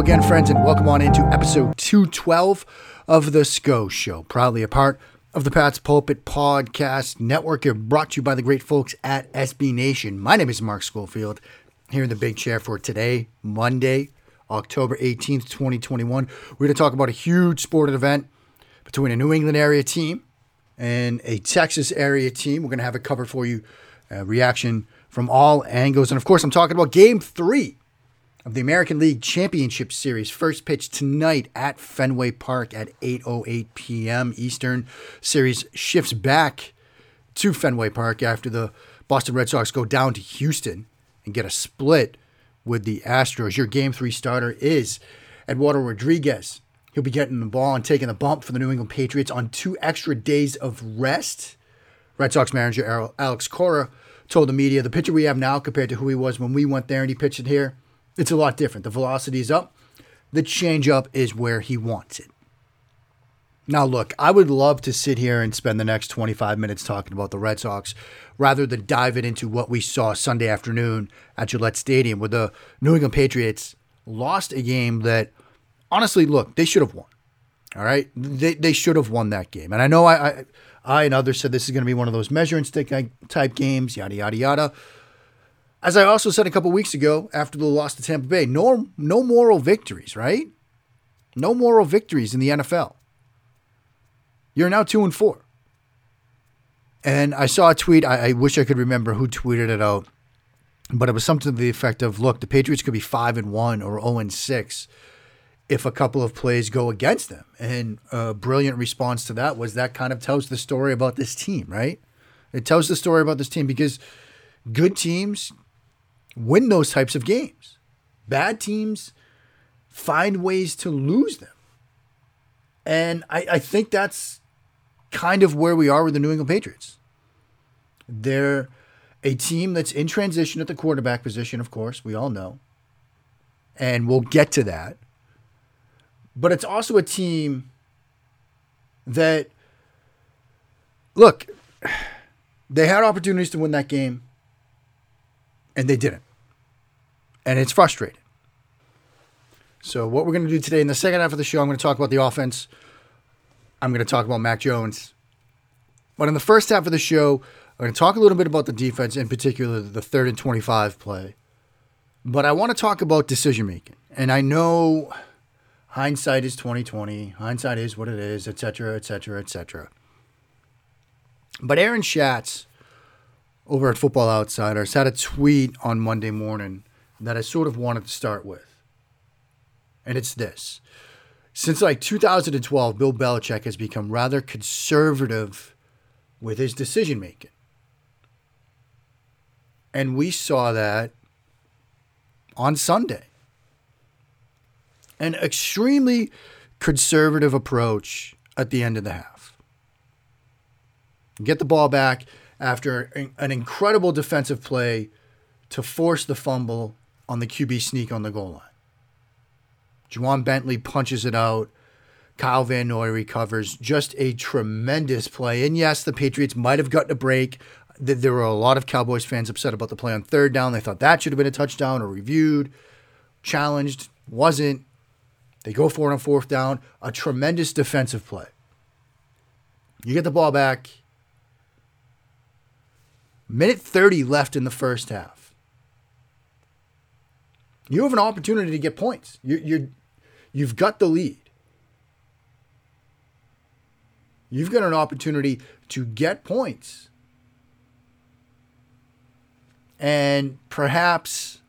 Again, friends, and welcome on into episode 212 of The Scho Show, proudly a part of the Pat's Pulpit Podcast Network, brought to you by the great folks at SB Nation. My name is Mark Schofield, here in the big chair for today, Monday, October 18th, 2021. We're going to talk about a huge sporting event between a New England area team and a Texas area team. We're going to have it covered for you, uh, reaction from all angles. And of course, I'm talking about game three of the American League Championship Series. First pitch tonight at Fenway Park at 8:08 p.m. Eastern. Series shifts back to Fenway Park after the Boston Red Sox go down to Houston and get a split with the Astros. Your game 3 starter is Eduardo Rodriguez. He'll be getting the ball and taking the bump for the New England Patriots on two extra days of rest. Red Sox manager Alex Cora told the media the pitcher we have now compared to who he was when we went there and he pitched it here it's a lot different. The velocity is up. The changeup is where he wants it. Now, look, I would love to sit here and spend the next 25 minutes talking about the Red Sox rather than dive it into what we saw Sunday afternoon at Gillette Stadium, where the New England Patriots lost a game that, honestly, look, they should have won. All right, they they should have won that game, and I know I I, I and others said this is going to be one of those measuring stick type games, yada yada yada. As I also said a couple weeks ago after the loss to Tampa Bay, no, no moral victories, right? No moral victories in the NFL. You're now two and four. And I saw a tweet. I, I wish I could remember who tweeted it out, but it was something to the effect of, "Look, the Patriots could be five and one or zero and six if a couple of plays go against them." And a brilliant response to that was that kind of tells the story about this team, right? It tells the story about this team because good teams win those types of games. Bad teams find ways to lose them. And I, I think that's kind of where we are with the New England Patriots. They're a team that's in transition at the quarterback position, of course, we all know. And we'll get to that. But it's also a team that, look, they had opportunities to win that game and they didn't. And it's frustrating. So, what we're going to do today in the second half of the show, I'm going to talk about the offense. I'm going to talk about Mac Jones. But in the first half of the show, I'm going to talk a little bit about the defense, in particular the third and 25 play. But I want to talk about decision making. And I know hindsight is 2020, hindsight is what it is, et cetera, et cetera, et cetera. But Aaron Schatz over at Football Outsiders had a tweet on Monday morning that I sort of wanted to start with. And it's this. Since like 2012, Bill Belichick has become rather conservative with his decision making. And we saw that on Sunday. An extremely conservative approach at the end of the half. Get the ball back, after an incredible defensive play to force the fumble on the QB sneak on the goal line. Ja'Whaun Bentley punches it out. Kyle Van Noy recovers. Just a tremendous play. And yes, the Patriots might have gotten a break. There were a lot of Cowboys fans upset about the play on third down. They thought that should have been a touchdown or reviewed, challenged. Wasn't. They go for it on fourth down. A tremendous defensive play. You get the ball back Minute 30 left in the first half. You have an opportunity to get points. You, you're, you've got the lead. You've got an opportunity to get points. And perhaps,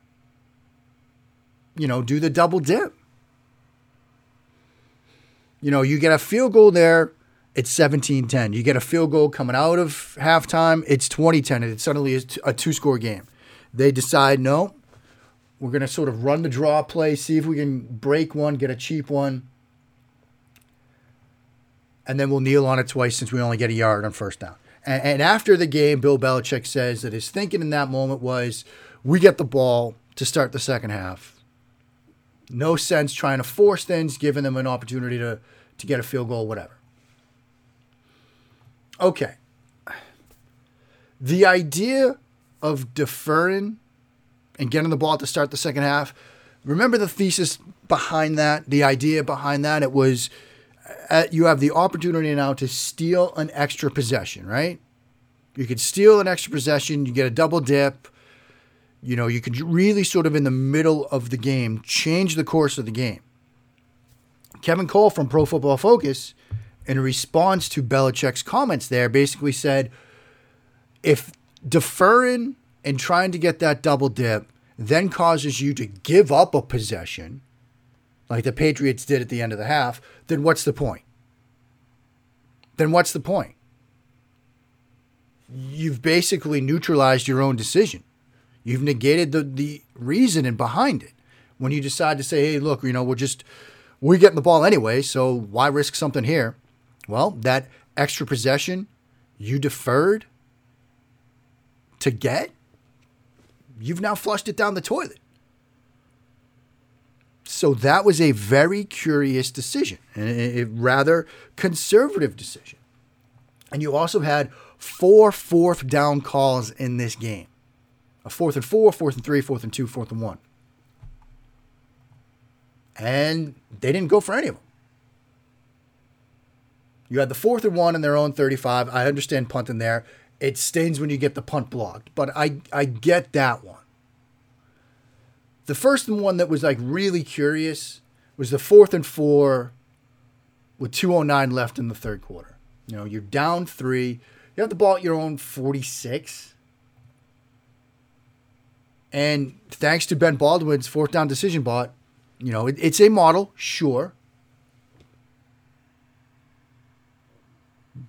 you know, do the double dip. You know, you get a field goal there, it's 17 10. You get a field goal coming out of halftime, it's 20 10. And it's suddenly is a two score game. They decide, no, we're going to sort of run the draw play, see if we can break one, get a cheap one and then we'll kneel on it twice since we only get a yard on first down. And, and, after the game, Bill Belichick says that his thinking in that moment was, we get the ball to start the second half. No sense trying to force things, giving them an opportunity to, to get a field goal, whatever. Okay. The idea of deferring and getting the ball to start the second half, remember the thesis behind that, the idea behind that? It was – uh, you have the opportunity now to steal an extra possession, right? You could steal an extra possession, you get a double dip. You know, you could really sort of in the middle of the game change the course of the game. Kevin Cole from Pro Football Focus, in response to Belichick's comments there, basically said if deferring and trying to get that double dip then causes you to give up a possession, like the Patriots did at the end of the half, then what's the point? Then what's the point? You've basically neutralized your own decision. You've negated the, the reasoning behind it. When you decide to say, hey, look, you know, we're just, we're getting the ball anyway, so why risk something here? Well, that extra possession you deferred to get, you've now flushed it down the toilet. So that was a very curious decision a, rather conservative decision. And you also had four fourth down calls in this game a fourth and four, fourth and three, fourth and two, fourth and one. And they didn't go for any of them. You had the fourth and one in their own 35. I understand punting there. It stings when you get the punt blocked, but I, I get that one. The first one that was like really curious was the fourth and four with 209 left in the third quarter. You know, you're down three. You have the ball at your own 46. And thanks to Ben Baldwin's fourth down decision bot, you know, it, it's a model, sure.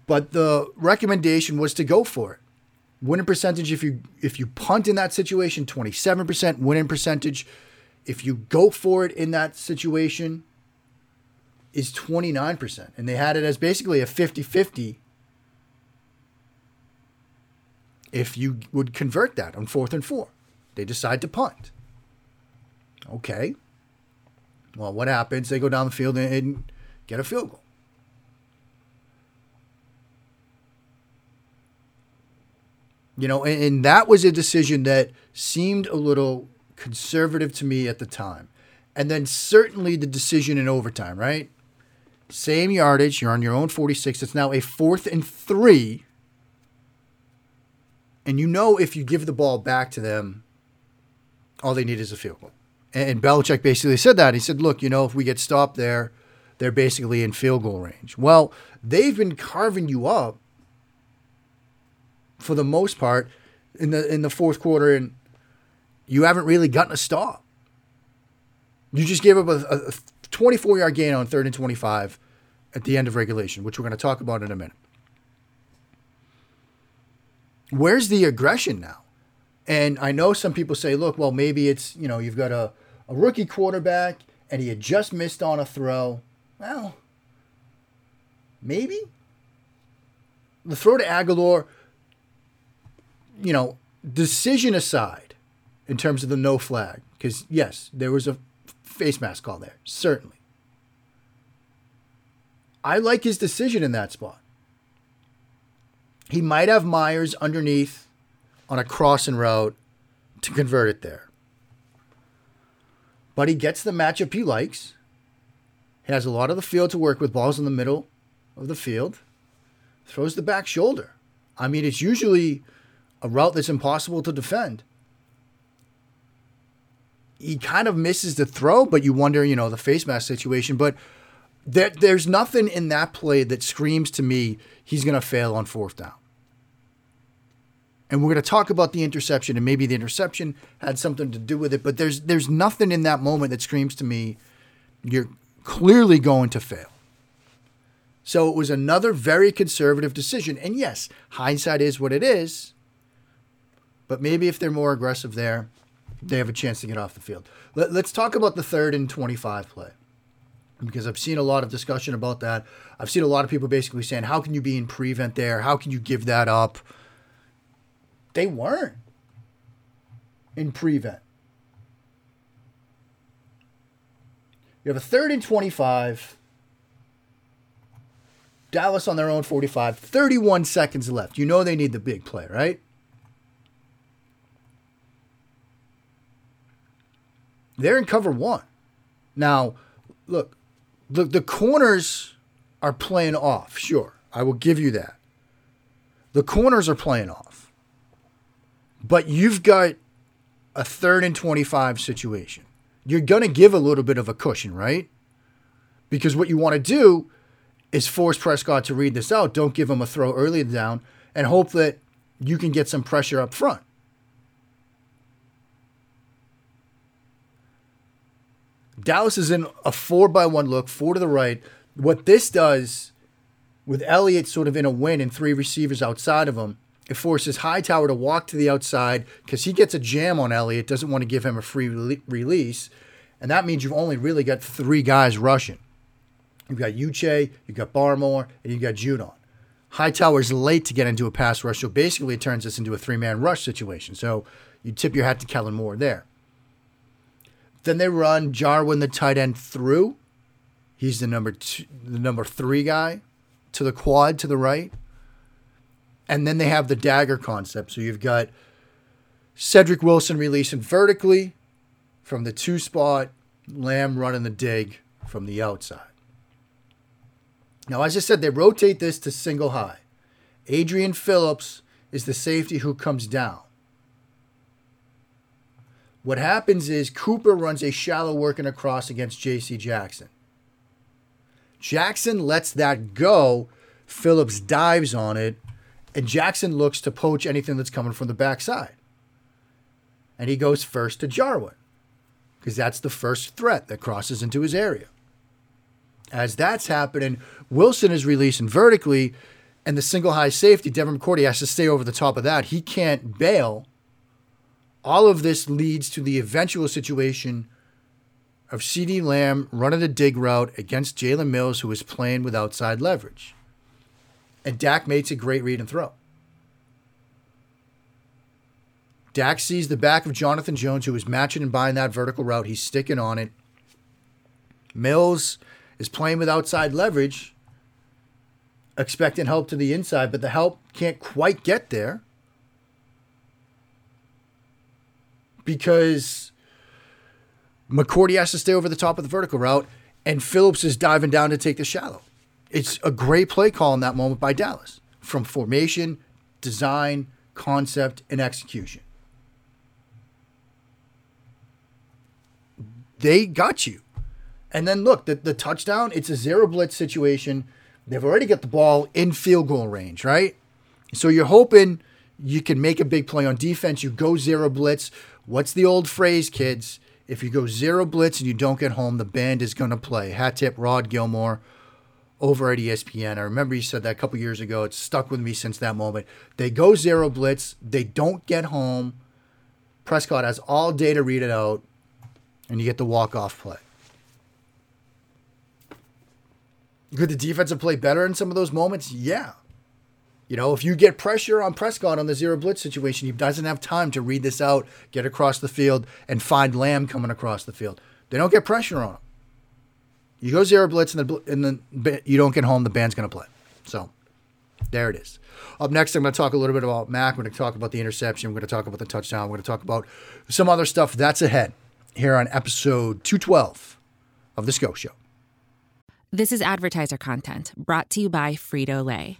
But the recommendation was to go for it. Winning percentage if you if you punt in that situation 27% winning percentage. If you go for it in that situation is 29% and they had it as basically a 50-50 if you would convert that on fourth and four. They decide to punt. Okay. Well what happens? They go down the field and get a field goal You know, and, and that was a decision that seemed a little conservative to me at the time. And then certainly the decision in overtime, right? Same yardage, you're on your own 46. It's now a fourth and three. And you know if you give the ball back to them, all they need is a field goal. And Belichick basically said that. He said, look, you know, if we get stopped there, they're basically in field goal range. Well, they've been carving you up for the most part in the in the fourth quarter, and you haven't really gotten a stop. You just gave up a, a 24 yard gain on third and 25 at the end of regulation, which we're going to talk about in a minute. Where's the aggression now? And I know some people say, look, well, maybe it's, you know, you've got a, a rookie quarterback and he had just missed on a throw. Well, maybe. The throw to Agholor you know, decision aside, in terms of the no flag, because yes, there was a face mask call there, certainly. I like his decision in that spot. He might have Meyers underneath on a crossing route to convert it there. But he gets the matchup he likes. He has a lot of the field to work with, balls in the middle of the field. Throws the back shoulder. I mean, it's usually a route that's impossible to defend. He kind of misses the throw, but you wonder, you know, the face mask situation. But there, there's nothing in that play that screams to me he's going to fail on fourth down. And we're going to talk about the interception, and maybe the interception had something to do with it. But there's there's nothing in that moment that screams to me you're clearly going to fail. So it was another very conservative decision. And yes, hindsight is what it is. But maybe if they're more aggressive there, they have a chance to get off the field. Let, us talk about the third and 25 play because I've seen a lot of discussion about that. I've seen a lot of people basically saying, How can you be in prevent there? How can you give that up? They weren't in prevent. You have a third and 25. Dallas on their own 45, 31 seconds left. You know they need the big play, right? They're in cover one. Now, look, the, the corners are playing off, sure. I will give you that. The corners are playing off. But you've got a third and 25 situation. You're going to give a little bit of a cushion, right? Because what you want to do is force Prescott to read this out. Don't give him a throw early down and hope that you can get some pressure up front. Dallas is in a four by one look, four to the right. What this does with Elliott sort of in a win and three receivers outside of him, it forces Hightower to walk to the outside because he gets a jam on Elliott, doesn't want to give him a free release. And that means you've only really got three guys rushing. You've got Uche, you've got Barmore, and you've got Judon. Hightower's late to get into a pass rush, so basically it turns this into a three man rush situation. So you tip your hat to Kellen Moore there. Then they run Jarwin, the tight end, through. He's the number two, the number three guy to the quad to the right. And then they have the dagger concept. So you've got Cedric Wilson releasing vertically from the two spot, Lamb running the dig from the outside. Now, as I said, they rotate this to single high. Adrian Phillips is the safety who comes down. What happens is Cooper runs a shallow working across against J.C. Jackson. Jackson lets that go. Phillips dives on it, and Jackson looks to poach anything that's coming from the backside. And he goes first to Jarwin because that's the first threat that crosses into his area. As that's happening, Wilson is releasing vertically, and the single high safety, Devin McCourty, has to stay over the top of that. He can't bail. All of this leads to the eventual situation of CeeDee Lamb running a dig route against Jalen Mills, who is playing with outside leverage. And Dak makes a great read and throw. Dak sees the back of Jonathan Jones, who is matching and buying that vertical route. He's sticking on it. Mills is playing with outside leverage, expecting help to the inside, but the help can't quite get there because McCourty has to stay over the top of the vertical route, and Phillips is diving down to take the shallow. It's a great play call in that moment by Dallas from formation, design, concept, and execution. they got you. And then look, the, the touchdown, it's a zero blitz situation. They've already got the ball in field goal range, right? So you're hoping you can make a big play on defense. You go zero blitz. What's the old phrase, kids? If you go zero blitz and you don't get home, the band is going to play. Hat tip Rod Gilmore over at ESPN. I remember he said that a couple years ago. It's stuck with me since that moment. They go zero blitz. They don't get home. Prescott has all day to read it out and you get the walk off play. Could the defensive play better in some of those moments? Yeah. You know, if you get pressure on Prescott on the zero blitz situation, he doesn't have time to read this out, get across the field, and find Lamb coming across the field. They don't get pressure on him. You go zero blitz, and, the, and then you don't get home, the band's going to play. So there it is. Up next, I'm going to talk a little bit about Mac. We're going to talk about the interception. We're going to talk about the touchdown. We're going to talk about some other stuff that's ahead here on episode 212 of The Scho Show. This is advertiser content brought to you by Frito Lay.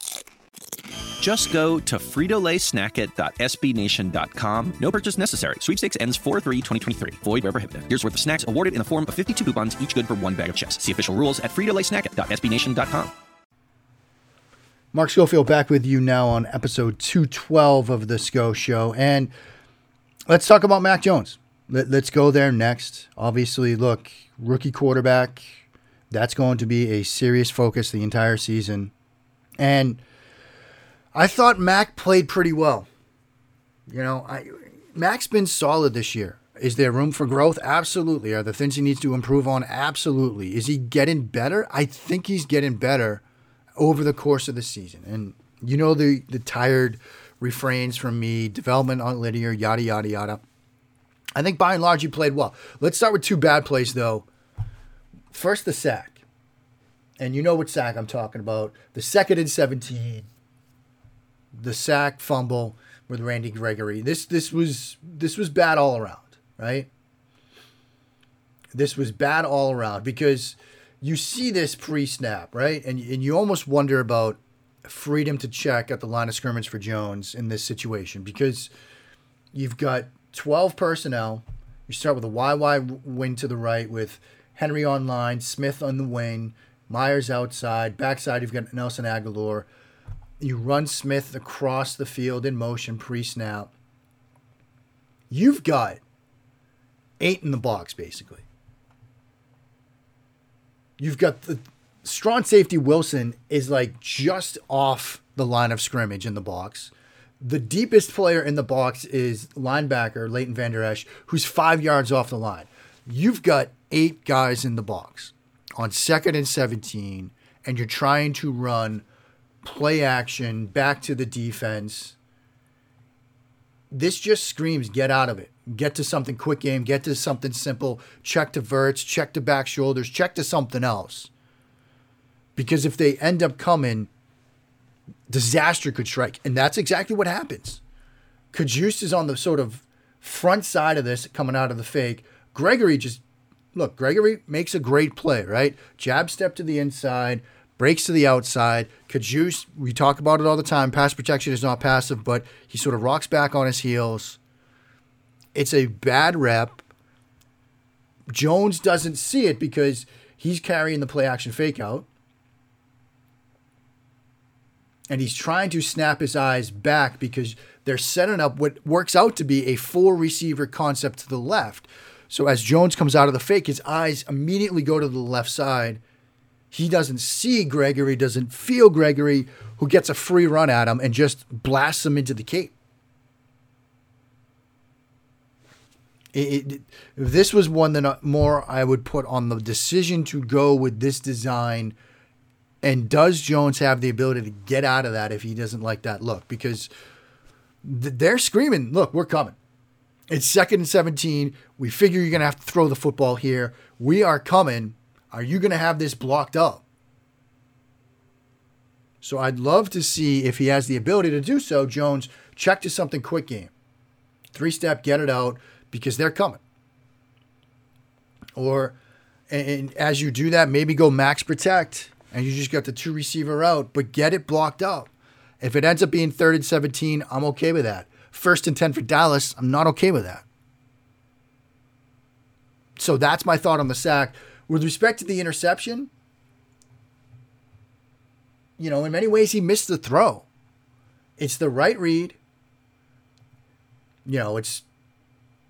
Just go to fritolaysnackit.sbnation.com. No purchase necessary. Sweepstakes ends 4-3-2023. Void where prohibited. Here's worth of snacks awarded in the form of 52 coupons, each good for one bag of chips. See official rules at fritolaysnackit.sbnation.com. Mark Schofield back with you now on episode 212 of the Scho Show. And let's talk about Mac Jones. Let, let's go there next. Obviously, look, rookie quarterback, that's going to be a serious focus the entire season. And I thought Mac played pretty well. You know, I, Mac's been solid this year. Is there room for growth? Absolutely. Are there things he needs to improve on? Absolutely. Is he getting better? I think he's getting better over the course of the season. And you know the the tired refrains from me, development on linear, yada yada yada. I think by and large he played well. Let's start with two bad plays though. First the sack. And you know what sack I'm talking about. The second and 17. The sack fumble with Randy Gregory. This this was this was bad all around, right? This was bad all around because you see this pre-snap, right? And and you almost wonder about freedom to check at the line of scrimmage for Jones in this situation because you've got 12 personnel. You start with a YY wing to the right with Henry on line, Smith on the wing, Meyers outside, backside you've got Nelson Agholor. You run Smith across the field in motion pre-snap. You've got eight in the box basically. You've got the strong safety Wilson is like just off the line of scrimmage in the box. The deepest player in the box is linebacker Leighton Vander Esch, who's five yards off the line. You've got eight guys in the box on second and 17, and you're trying to run play action back to the defense. This just screams get out of it. Get to something quick game, get to something simple, check to verts, check to back shoulders, check to something else. Because if they end up coming, disaster could strike. And that's exactly what happens. Cajuste is on the sort of front side of this coming out of the fake. Gregory just, look, Gregory makes a great play, right? Jab step to the inside, breaks to the outside. Cajuste, we talk about it all the time. Pass protection is not passive, but he sort of rocks back on his heels. It's a bad rep. Jones doesn't see it because he's carrying the play action fake out. And he's trying to snap his eyes back because they're setting up what works out to be a four receiver concept to the left. So as Jones comes out of the fake, his eyes immediately go to the left side. He doesn't see Gregory, doesn't feel Gregory, who gets a free run at him and just blasts him into the cape. It, it, this was one that uh, more I would put on the decision to go with this design. And does Jones have the ability to get out of that if he doesn't like that look? Because th- they're screaming, look, we're coming. It's second and 17. We figure you're going to have to throw the football here. We are coming. Are you going to have this blocked up? So I'd love to see if he has the ability to do so. Jones, check to something quick game. Three step, get it out because they're coming. Or, and as you do that, maybe go max protect and you just got the two receiver out, but get it blocked up. If it ends up being third and 17, I'm okay with that. First and 10 for Dallas, I'm not okay with that. So that's my thought on the sack. With respect to the interception, you know, in many ways, he missed the throw. It's the right read. You know, it's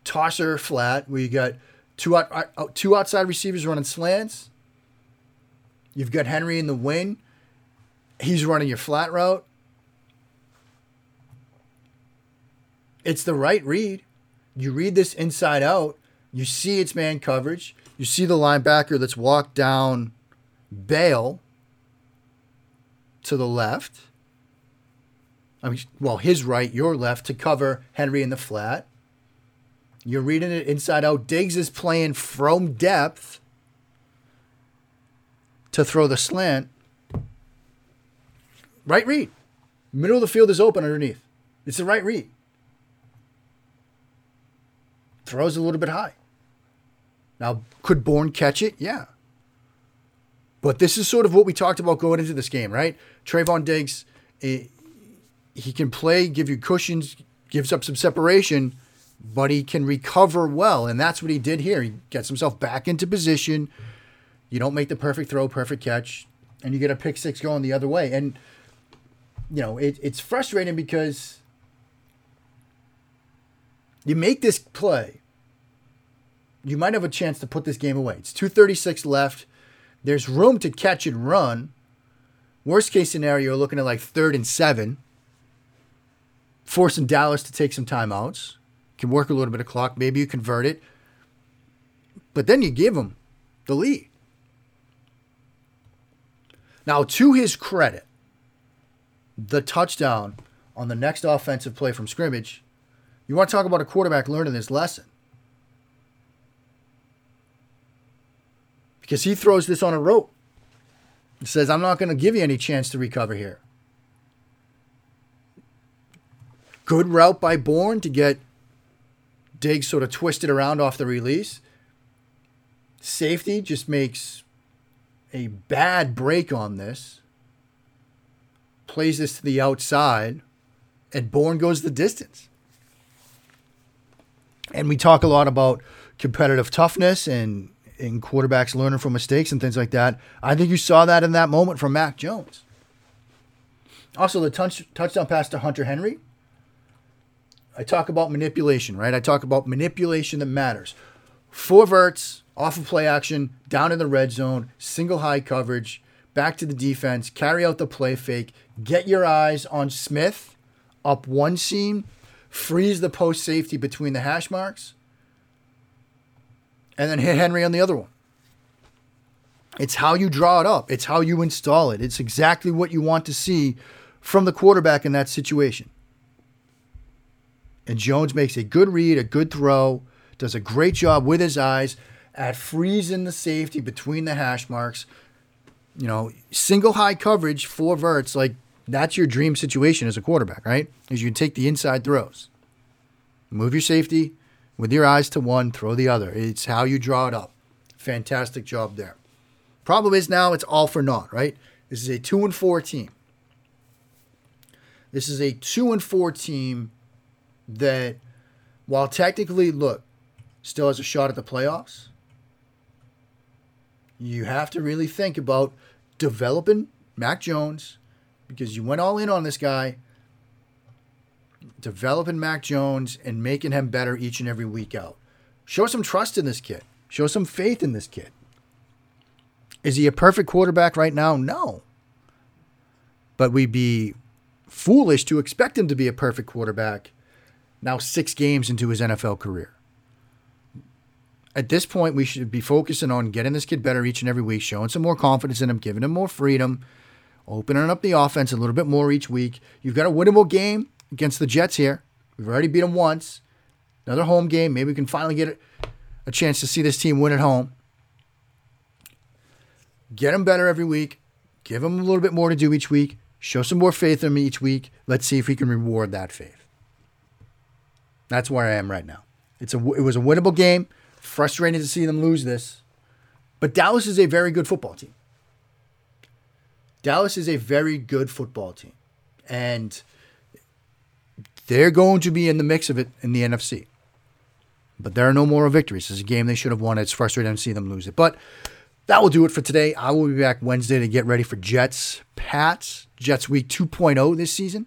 tosser flat you got Two out, out, two outside receivers running slants. You've got Henry in the wing. He's running your flat route. It's the right read. You read this inside out. You see it's man coverage. You see the linebacker that's walked down bail to the left. I mean, well, his right, your left to cover Henry in the flat. You're reading it inside out. Diggs is playing from depth to throw the slant. Right read. Middle of the field is open underneath. It's the right read. Throws a little bit high. Now, could Bourne catch it? Yeah. But this is sort of what we talked about going into this game, right? Trevon Diggs, eh, he can play, give you cushions, gives up some separation, but he can recover well. And that's what he did here. He gets himself back into position. You don't make the perfect throw, perfect catch, and you get a pick six going the other way. And, you know, it, it's frustrating because you make this play, you might have a chance to put this game away. It's 236 left. There's room to catch and run. Worst case scenario, you're looking at like third and seven. Forcing Dallas to take some timeouts. Can work a little bit of clock. Maybe you convert it. But then you give him the lead. Now, to his credit, the touchdown on the next offensive play from scrimmage, you want to talk about a quarterback learning this lesson. Because he throws this on a rope. He says, I'm not going to give you any chance to recover here. Good route by Bourne to get Diggs sort of twisted around off the release. Safety just makes a bad break on this. Plays this to the outside, and Bourne goes the distance. And we talk a lot about competitive toughness and, and quarterbacks learning from mistakes and things like that. I think you saw that in that moment from Mac Jones. Also, the touch, touchdown pass to Hunter Henry. I talk about manipulation, right? I talk about manipulation that matters. Four verts, off of play action, down in the red zone, single high coverage, back to the defense, carry out the play fake, get your eyes on Smith up one seam, freeze the post safety between the hash marks, and then hit Henry on the other one. It's how you draw it up, it's how you install it. It's exactly what you want to see from the quarterback in that situation. And Jones makes a good read, a good throw, does a great job with his eyes at freezing the safety between the hash marks. You know, single high coverage, four verts, like that's your dream situation as a quarterback, right? Is you take the inside throws. Move your safety with your eyes to one, throw the other. It's how you draw it up. Fantastic job there. Problem is now it's all for naught, right? This is a two and four team. This is a two and four team that, while technically, look, still has a shot at the playoffs, you have to really think about developing Mac Jones because you went all in on this guy, developing Mac Jones and making him better each and every week out. Show some trust in this kid, show some faith in this kid. Is he a perfect quarterback right now? No. But we'd be foolish to expect him to be a perfect quarterback now six games into his NFL career. At this point, we should be focusing on getting this kid better each and every week, showing some more confidence in him, giving him more freedom, opening up the offense a little bit more each week. You've got a winnable game against the Jets here. We've already beat them once. Another home game. Maybe we can finally get a chance to see this team win at home. Get them better every week. Give them a little bit more to do each week. Show some more faith in them each week. Let's see if we can reward that faith. That's where I am right now. It's a it was a winnable game. Frustrating to see them lose this. But Dallas is a very good football team. Dallas is a very good football team. And they're going to be in the mix of it in the NFC. But there are no more victories. It's a game they should have won. It's frustrating to see them lose it. But that will do it for today. I will be back Wednesday to get ready for Jets Pats. Jets Week 2.0 this season.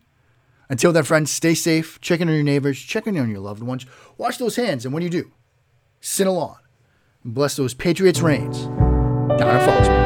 Until then, friends, stay safe, check in on your neighbors, check in on your loved ones, wash those hands, and when you do, sin along. bless those Patriots reigns down in Foxborough.